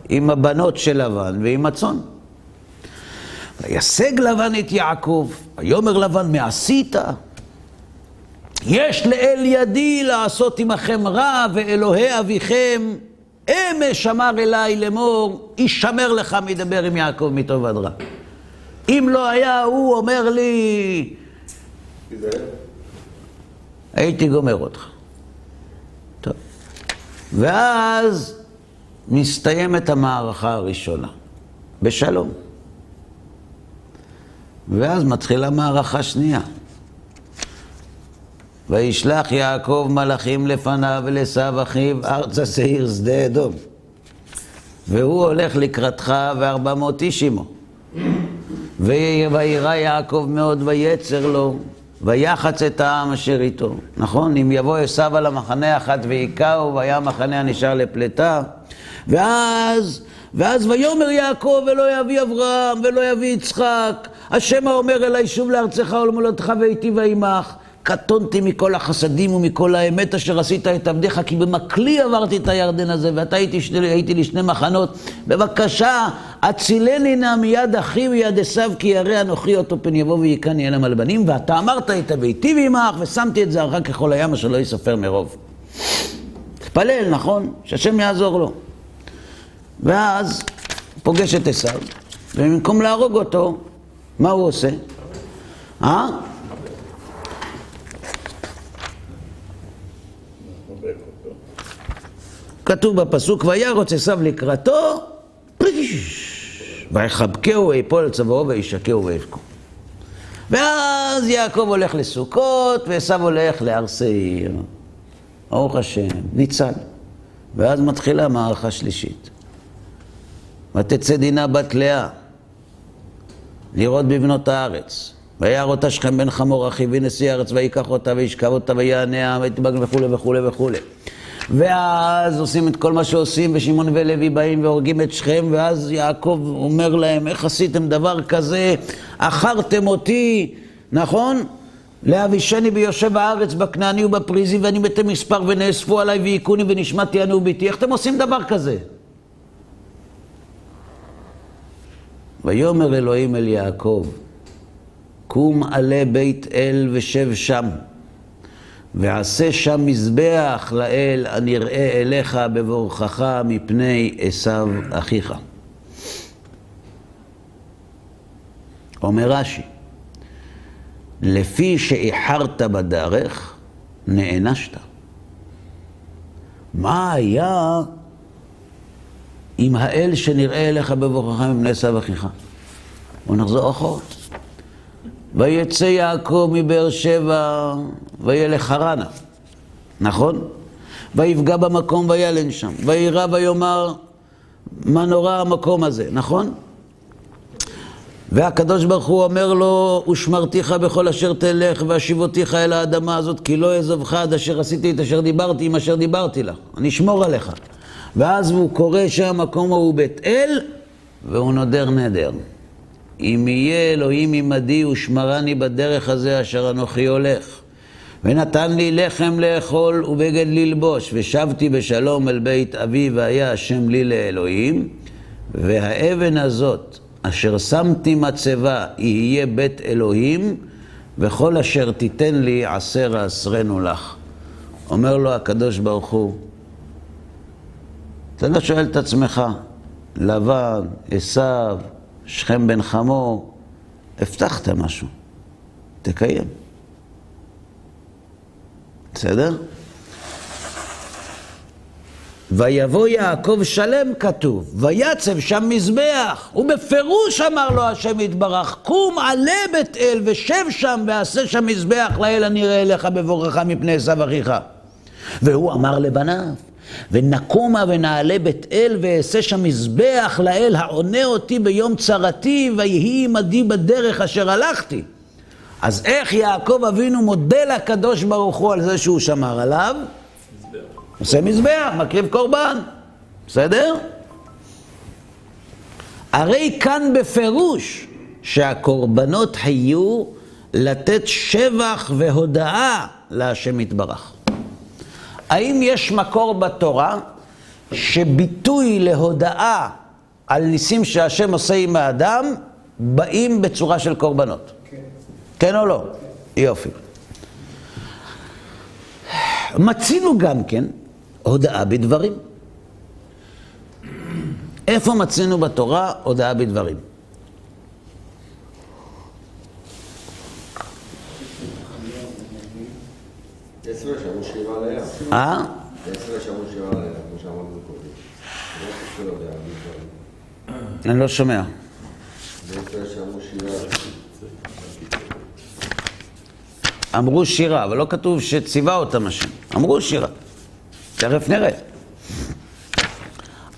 עם הבנות של לבן ועם הצאן. וישג לבן את יעקב, ויאמר לבן, מה עשית? יש לאל ידי לעשות עמכם רע, ואלוהי אביכם, אמש אמר אליי לאמור, ישמר לך מדבר עם יעקב מטוב עד רע. אם לא היה הוא אומר לי. הייתי גומר אותך. טוב. ואז מסתיימת המערכה הראשונה, בשלום. ואז מתחילה מערכה שנייה. וישלח יעקב מלאכים לפניו ולעשו אחיו ארצה שעיר שדה אדום. והוא הולך לקראתך וארבע מאות איש עמו. וירא יעקב מאוד ויצר לו, ויחץ את העם אשר איתו. נכון? אם יבוא עשיו על המחנה אחת והיכהו, והיה המחנה הנשאר לפלטה. ואז, ואז ויאמר יעקב ולא יביא אברהם ולא יביא יצחק. השם האומר אלי שוב לארצך ולמולדתך והיטיבה עמך. קטונתי מכל החסדים ומכל האמת אשר עשית את עבדיך, כי במקלי עברתי את הירדן הזה, ואתה הייתי, שני, הייתי לי שני מחנות. בבקשה, הצילני נא מיד אחי ויד עשיו, כי ירא אנוכי אותו פן יבוא ויקני אל המלבנים, ואתה אמרת את הביתי ועמך, ושמתי את זרעך ככל הים אשר לא יספר מרוב. תפלל, נכון? שהשם יעזור לו. ואז פוגש את עשיו, ובמקום להרוג אותו, מה הוא עושה? אה? כתוב בפסוק, וירוץ עשיו לקראתו, ויחבקהו ויפול על צווארו וישקהו ויבכו. ואז יעקב הולך לסוכות, ועשיו הולך להר שעיר. ברוך השם, ניצל. ואז מתחילה מערכה שלישית. ותצא דינה בת לאה, לראות בבנות הארץ. וירא אותה שכם בן חמור אחיו ונשיא הארץ, ויקח אותה וישכב אותה ויעניה, ותבג וכולי וכולי וכולי. ואז עושים את כל מה שעושים, ושמעון ולוי באים והורגים את שכם, ואז יעקב אומר להם, איך עשיתם דבר כזה? עכרתם אותי, נכון? להבישני ביושב הארץ, בכנעני ובפריזי, ואני מתי מספר ונאספו עליי והיכוני ונשמעתי אני וביתי. איך אתם עושים דבר כזה? ויאמר אלוהים אל יעקב, קום עלה בית אל ושב שם. ועשה שם מזבח לאל הנראה אליך בבורכך מפני עשיו אחיך. אומר רש"י, לפי שאיחרת בדרך, נענשת. מה היה עם האל שנראה אליך בבורכך מפני עשיו אחיך? נחזור אחורה. ויצא יעקב מבאר שבע וילך חרנה, נכון? ויפגע במקום וילן שם, וירא ויאמר מה נורא המקום הזה, נכון? והקדוש ברוך הוא אומר לו, ושמרתיך בכל אשר תלך, והשיבותיך אל האדמה הזאת, כי לא אעזובך עד אשר עשיתי את אשר דיברתי עם אשר דיברתי לך. אני אשמור עליך. ואז הוא קורא שהמקום ההוא בית אל, והוא נודר נדר. אם יהיה אלוהים עמדי ושמרני בדרך הזה אשר אנוכי הולך. ונתן לי לחם לאכול ובגד ללבוש, ושבתי בשלום אל בית אבי, והיה השם לי לאלוהים, והאבן הזאת, אשר שמתי מצבה, יהיה בית אלוהים, וכל אשר תיתן לי עשר עשרנו לך. אומר לו הקדוש ברוך הוא, אתה לא שואל את עצמך, לבן, עשיו, שכם בן חמור, הבטחת משהו, תקיים. בסדר? ויבוא יעקב שלם כתוב, ויצב שם מזבח, ובפירוש אמר לו השם יתברך, קום עלה בית אל ושב שם ועשה שם מזבח לאל הנראה אליך בבורך מפני עשיו אחיך. והוא אמר לבניו, ונקומה ונעלה בית אל ואעשה שם מזבח לאל העונה אותי ביום צרתי ויהי עמדי בדרך אשר הלכתי. אז איך יעקב אבינו מודה לקדוש ברוך הוא על זה שהוא שמר עליו? מזבח. עושה מזבח, מקריב קורבן, בסדר? הרי כאן בפירוש שהקורבנות היו לתת שבח והודאה להשם יתברך. האם יש מקור בתורה שביטוי להודאה על ניסים שהשם עושה עם האדם באים בצורה של קורבנות? כן. כן או לא? כן. יופי. מצינו גם כן הודאה בדברים. איפה מצינו בתורה הודאה בדברים? אה? אני לא שומע. אמרו שירה, אבל לא כתוב שציווה אותם השם. אמרו שירה. תכף נראה.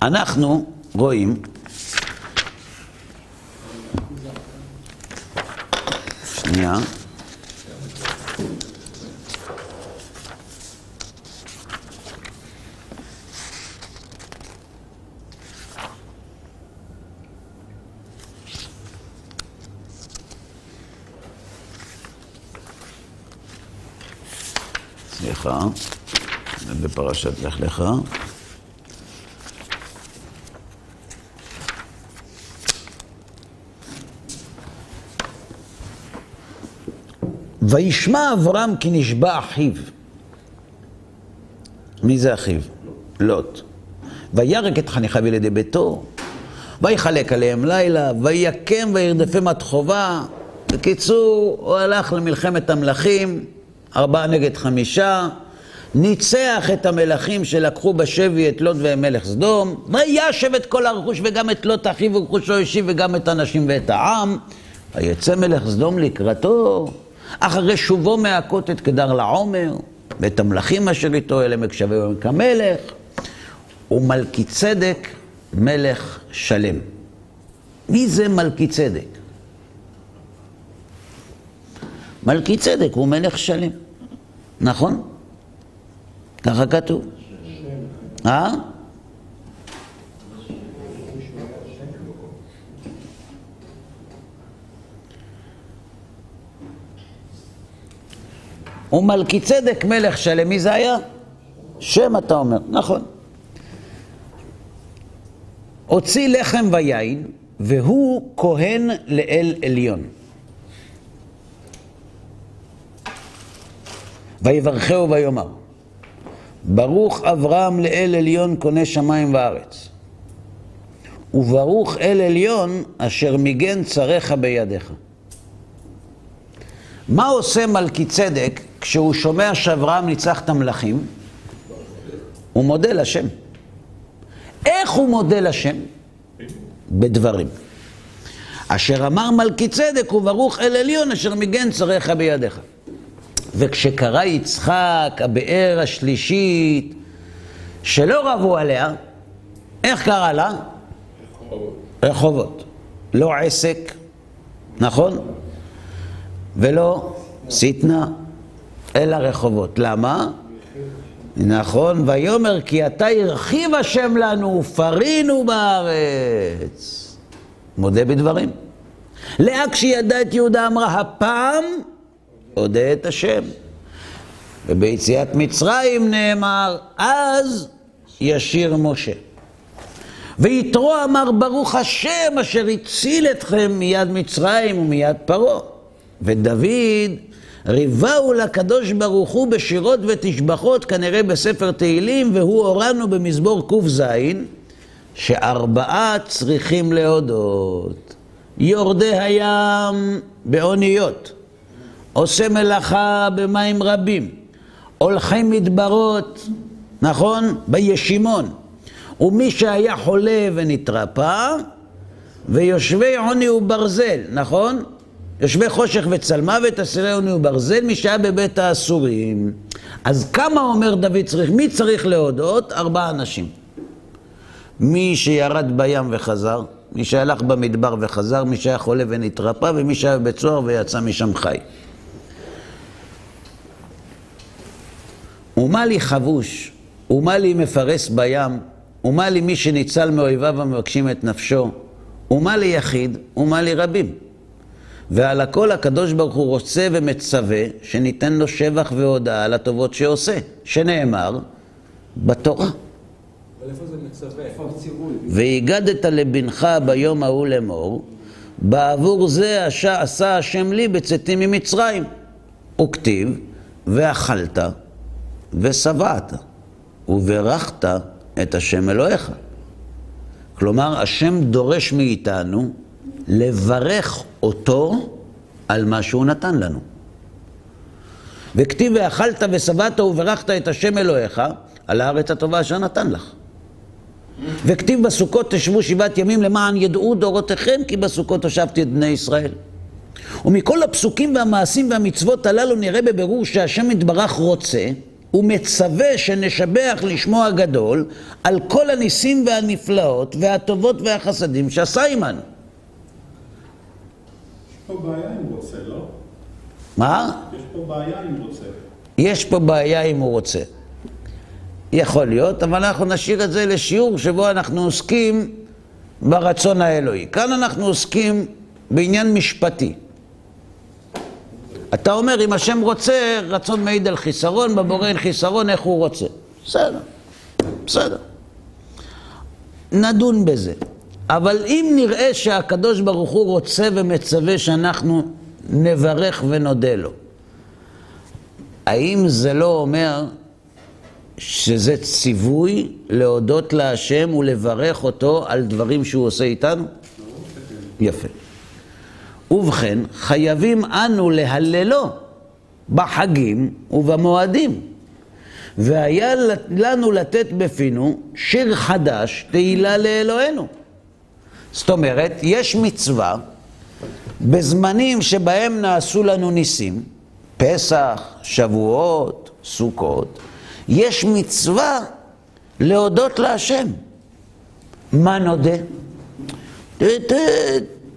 אנחנו רואים שנייה. לך, בפרשת לך לך. וישמע אברהם כי נשבע אחיו. מי זה אחיו? לוט. וירק את חניכיו ילידי ביתו, ויחלק עליהם לילה, ויקם וירדפם עד חובה. בקיצור, הוא הלך למלחמת המלכים, ארבעה נגד חמישה, ניצח את המלכים שלקחו בשבי את לוט ומלך סדום, וישב את כל הרכוש וגם את לוט אחיו ורכושו השיב וגם את הנשים ואת העם, ויצא מלך סדום לקראתו, אחרי שובו מהכות את קדר לעומר, ואת המלכים אשר איתו אל עמק שווה ועמק המלך, ומלכי צדק מלך שלם. מי זה מלכי צדק? מלכי צדק הוא מלך שלם, נכון? ככה כתוב. אה? ומלכי צדק מלך שלם, מי זה היה? שם אתה אומר, נכון. הוציא לחם ויין, והוא כהן לאל עליון. ויברכהו ויאמר, ברוך אברהם לאל עליון קונה שמיים וארץ, וברוך אל עליון אשר מיגן צריך בידיך. מה עושה מלכי צדק כשהוא שומע שאברהם ניצח את המלכים? הוא מודה לשם. איך הוא מודה לשם? בדברים. אשר אמר מלכי צדק וברוך אל עליון אשר מיגן צריך בידיך. וכשקרא יצחק, הבאר השלישית, שלא רבו עליה, איך קרא לה? רחובות. רחובות. לא עסק, נכון? ולא שטנה, אלא רחובות. למה? נכון, ויאמר כי אתה הרחיב השם לנו, פרינו בארץ. מודה בדברים. לאה כשידע את יהודה אמרה, הפעם אודה את השם. וביציאת מצרים נאמר, אז ישיר משה. ויתרו אמר, ברוך השם אשר הציל אתכם מיד מצרים ומיד פרעה. ודוד ריבהו לקדוש ברוך הוא בשירות ותשבחות, כנראה בספר תהילים, והוא הורנו במזמור ק"ז, שארבעה צריכים להודות. יורדי הים באוניות, עושה מלאכה במים רבים, הולכי מדברות, נכון? בישימון. ומי שהיה חולה ונתרפא, ויושבי עוני וברזל, נכון? יושבי חושך וצלמוות, אסירי עוני וברזל, מי שהיה בבית האסורים. אז כמה אומר דוד צריך, מי צריך להודות? ארבעה אנשים. מי שירד בים וחזר, מי שהלך במדבר וחזר, מי שהיה חולה ונתרפא, ומי שהיה בבית סוהר ויצא משם חי. ומה לי חבוש, ומה לי מפרס בים, ומה לי מי שניצל מאויביו המבקשים את נפשו, ומה לי יחיד, ומה לי רבים. ועל הכל הקדוש ברוך הוא רוצה ומצווה שניתן לו שבח והודאה על הטובות שעושה, שנאמר בתורה. אבל איפה זה מצווה? איפה הציווי? והגדת לבנך ביום ההוא לאמור, בעבור זה עשה השם לי בצאתי ממצרים. וכתיב, ואכלת ושבעת, וברכת את השם אלוהיך. כלומר, השם דורש מאיתנו לברך אותו על מה שהוא נתן לנו. וכתיב ואכלת ושבעת וברכת את השם אלוהיך על הארץ הטובה אשר נתן לך. וכתיב בסוכות תשבו שבעת ימים למען ידעו דורותיכם כי בסוכות הושבתי את בני ישראל. ומכל הפסוקים והמעשים והמצוות הללו נראה בבירור שהשם יתברך רוצה ומצווה שנשבח לשמו הגדול על כל הניסים והנפלאות והטובות והחסדים שעשה עמנו. פה בעיה אם רוצה, לא? מה? יש פה בעיה אם רוצה. יש פה בעיה אם הוא רוצה. יכול להיות, אבל אנחנו נשאיר את זה לשיעור שבו אנחנו עוסקים ברצון האלוהי. כאן אנחנו עוסקים בעניין משפטי. אתה אומר, אם השם רוצה, רצון מעיד על חיסרון, בבורא אין חיסרון, איך הוא רוצה. בסדר, בסדר. נדון בזה. אבל אם נראה שהקדוש ברוך הוא רוצה ומצווה שאנחנו נברך ונודה לו, האם זה לא אומר שזה ציווי להודות להשם ולברך אותו על דברים שהוא עושה איתנו? יפה. ובכן, חייבים אנו להללו בחגים ובמועדים. והיה לנו לתת בפינו שיר חדש, תהילה לאלוהינו. זאת אומרת, יש מצווה בזמנים שבהם נעשו לנו ניסים, פסח, שבועות, סוכות, יש מצווה להודות להשם. מה נודה?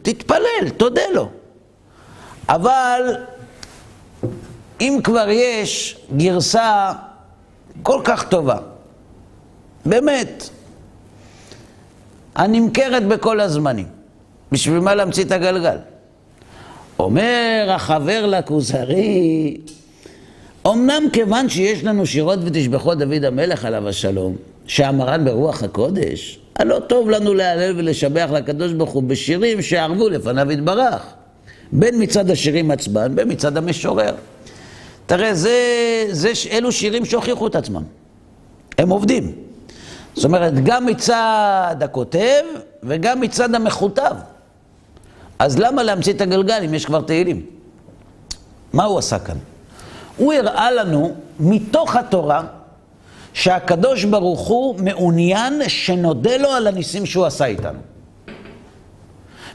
תתפלל, תודה לו. אבל אם כבר יש גרסה כל כך טובה, באמת, הנמכרת בכל הזמנים, בשביל מה להמציא את הגלגל? אומר החבר לכוזרי, אמנם כיוון שיש לנו שירות ותשבחות דוד המלך עליו השלום, שאמרן ברוח הקודש, הלא טוב לנו להלל ולשבח לקדוש ברוך הוא בשירים שערבו לפניו יתברך. בין מצד השירים עצמם, בין מצד המשורר. תראה, זה, זה, אלו שירים שהוכיחו את עצמם. הם עובדים. זאת אומרת, גם מצד הכותב וגם מצד המכותב. אז למה להמציא את הגלגל אם יש כבר תהילים? מה הוא עשה כאן? הוא הראה לנו מתוך התורה שהקדוש ברוך הוא מעוניין שנודה לו על הניסים שהוא עשה איתנו.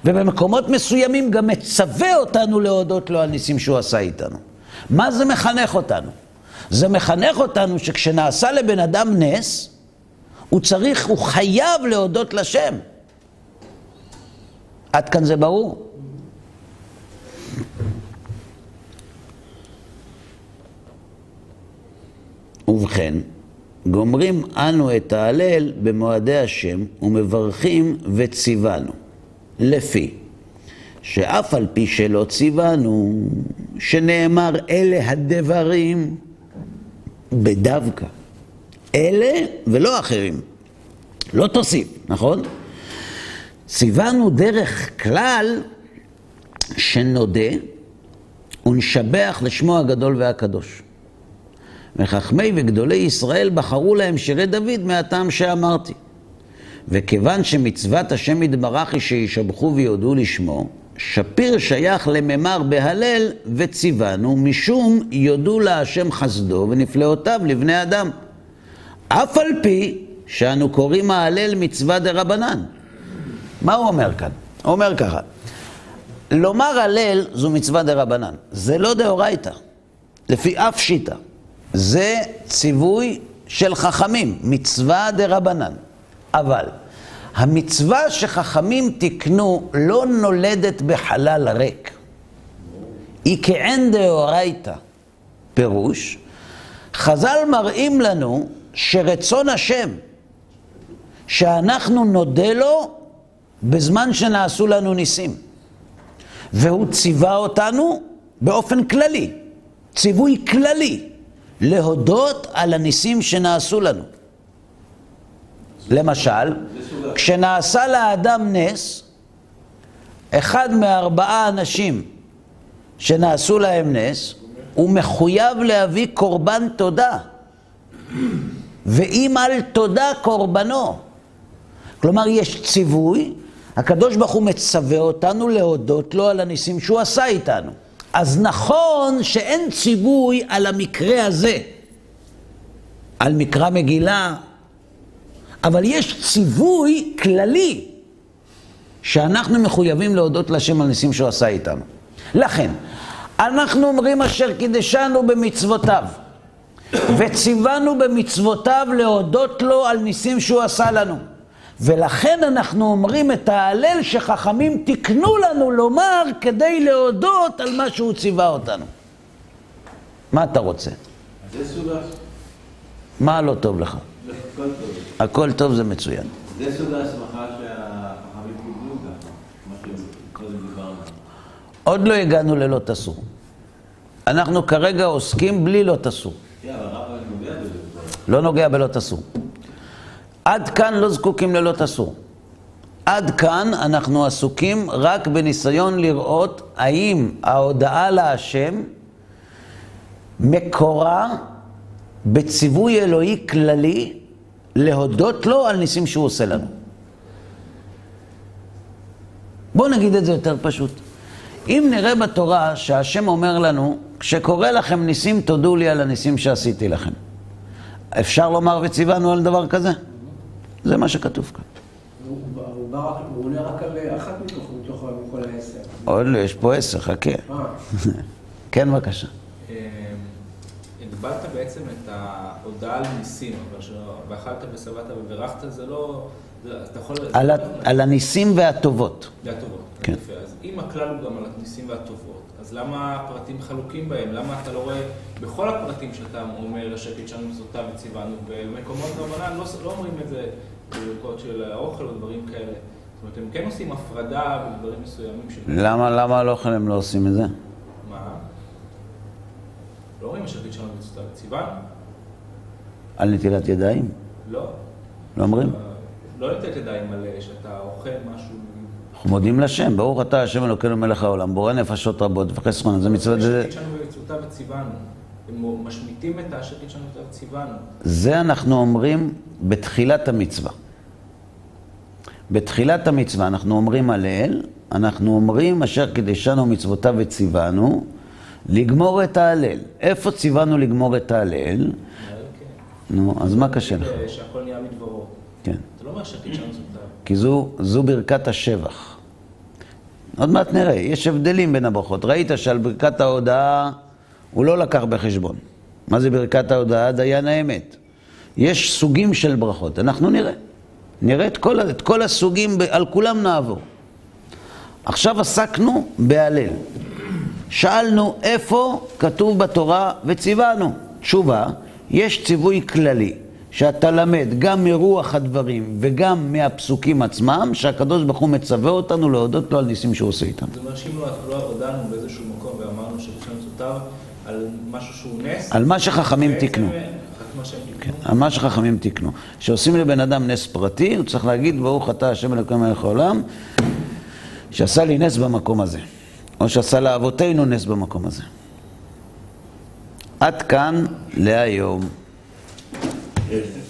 ובמקומות מסוימים גם מצווה אותנו להודות לו על ניסים שהוא עשה איתנו. מה זה מחנך אותנו? זה מחנך אותנו שכשנעשה לבן אדם נס, הוא צריך, הוא חייב להודות לשם. עד כאן זה ברור. ובכן, גומרים אנו את ההלל במועדי השם ומברכים וציוונו, לפי שאף על פי שלא ציוונו, שנאמר אלה הדברים בדווקא. אלה ולא אחרים. לא תוסיף, נכון? ציוונו דרך כלל שנודה ונשבח לשמו הגדול והקדוש. וחכמי וגדולי ישראל בחרו להם שירי דוד מהטעם שאמרתי. וכיוון שמצוות השם יתברך היא שישבחו ויודו לשמו, שפיר שייך לממר בהלל וציוונו, משום יודו להשם חסדו ונפלאותיו לבני אדם. אף על פי שאנו קוראים ההלל מצווה דה רבנן. מה הוא אומר כאן? הוא אומר ככה, לומר הלל זו מצווה דה רבנן, זה לא דאורייתא, לפי אף שיטה. זה ציווי של חכמים, מצווה דה רבנן. אבל המצווה שחכמים תיקנו לא נולדת בחלל ריק. היא כעין דאורייתא. פירוש, חז"ל מראים לנו שרצון השם, שאנחנו נודה לו בזמן שנעשו לנו ניסים. והוא ציווה אותנו באופן כללי, ציווי כללי, להודות על הניסים שנעשו לנו. למשל, כשנעשה לאדם נס, אחד מארבעה אנשים שנעשו להם נס, הוא מחויב להביא קורבן תודה. ואם על תודה קורבנו. כלומר, יש ציווי, הקדוש ברוך הוא מצווה אותנו להודות לו על הניסים שהוא עשה איתנו. אז נכון שאין ציווי על המקרה הזה, על מקרא מגילה, אבל יש ציווי כללי שאנחנו מחויבים להודות לשם על ניסים שהוא עשה איתנו. לכן, אנחנו אומרים אשר קידשנו במצוותיו, וציוונו במצוותיו להודות לו על ניסים שהוא עשה לנו. ולכן אנחנו אומרים את ההלל שחכמים תיקנו לנו לומר כדי להודות על מה שהוא ציווה אותנו. מה אתה רוצה? מה לא טוב לך? הכל טוב. הכל טוב זה מצוין. זה סוג ההסמכה שהחכמים קיבלו ככה. עוד לא הגענו ללא תסור. אנחנו כרגע עוסקים בלי לא תעשו. כן. לא נוגע בלא תעשו. עד כאן לא זקוקים ללא תעשו. עד כאן אנחנו עסוקים רק בניסיון לראות האם ההודעה להשם מקורה בציווי אלוהי כללי להודות לו על ניסים שהוא עושה לנו. בואו נגיד את זה יותר פשוט. אם נראה בתורה שהשם אומר לנו, כשקורה לכם ניסים, תודו לי על הניסים שעשיתי לכם. אפשר לומר וציוונו על דבר כזה? זה מה שכתוב כאן. הוא עונה רק על אחת מתוך מתוך כל העשר. עוד לא, יש פה עשר, חכה. אה, כן, בבקשה. אמ, הגבלת בעצם את ההודעה על ניסים, ואכלת ושבעת וברכת, זה לא... אתה יכול... על, הניסים והטובות. זה הטובות. כן. אז אם הכלל הוא גם על הניסים והטובות, אז למה הפרטים חלוקים בהם? למה אתה לא רואה בכל הפרטים שאתה אומר, השקט שלנו מצוותיו וציוונו, במקומות רבנן לא, לא אומרים את זה בברכות של האוכל או דברים כאלה. זאת אומרת, הם כן עושים הפרדה בדברים מסוימים של... למה, למה לא הם לא עושים את זה? מה? לא אומרים השקט שלנו מצוותיו וציוונו? על נטילת ידיים? לא. לא אומרים? לא לתת ידיים על שאתה אוכל משהו. אנחנו מודים לשם, ברוך אתה השם אלוקינו מלך העולם, בורא נפשות רבות וחסרון, זה מצוות, זה, שלנו וציוונו. הם משמיטים את השקט שלנו וציוונו. זה אנחנו אומרים בתחילת המצווה. בתחילת המצווה אנחנו אומרים הלל, אנחנו אומרים אשר קידשנו מצוותיו וציוונו, לגמור את ההלל. איפה ציוונו לגמור את ההלל? נו, אז מה קשה לך? אה, שהכל נהיה מדברו. כן. אתה לא אומר השקט שלנו ומצוותיו. כי זו, זו ברכת השבח. עוד מעט נראה, יש הבדלים בין הברכות. ראית שעל ברכת ההודעה הוא לא לקח בחשבון. מה זה ברכת ההודעה? דיין האמת. יש סוגים של ברכות, אנחנו נראה. נראה את כל, את כל הסוגים, על כולם נעבור. עכשיו עסקנו בהלל. שאלנו איפה כתוב בתורה וציוונו. תשובה, יש ציווי כללי שאתה למד גם מרוח הדברים וגם מהפסוקים עצמם, שהקדוש ברוך הוא מצווה אותנו להודות לו על ניסים שהוא עושה איתם. זאת אומרת שאם לא לא הודענו באיזשהו מקום ואמרנו שלנו ומצוותיו על משהו שהוא נס, על מה שחכמים בעצם, תיקנו. שהם תיקנו. על מה שחכמים תיקנו. כשעושים לבן אדם נס פרטי, הוא צריך להגיד, ברוך אתה השם אלוקים מלך העולם, שעשה לי נס במקום הזה. או שעשה לאבותינו נס במקום הזה. עד כאן להיום. יש.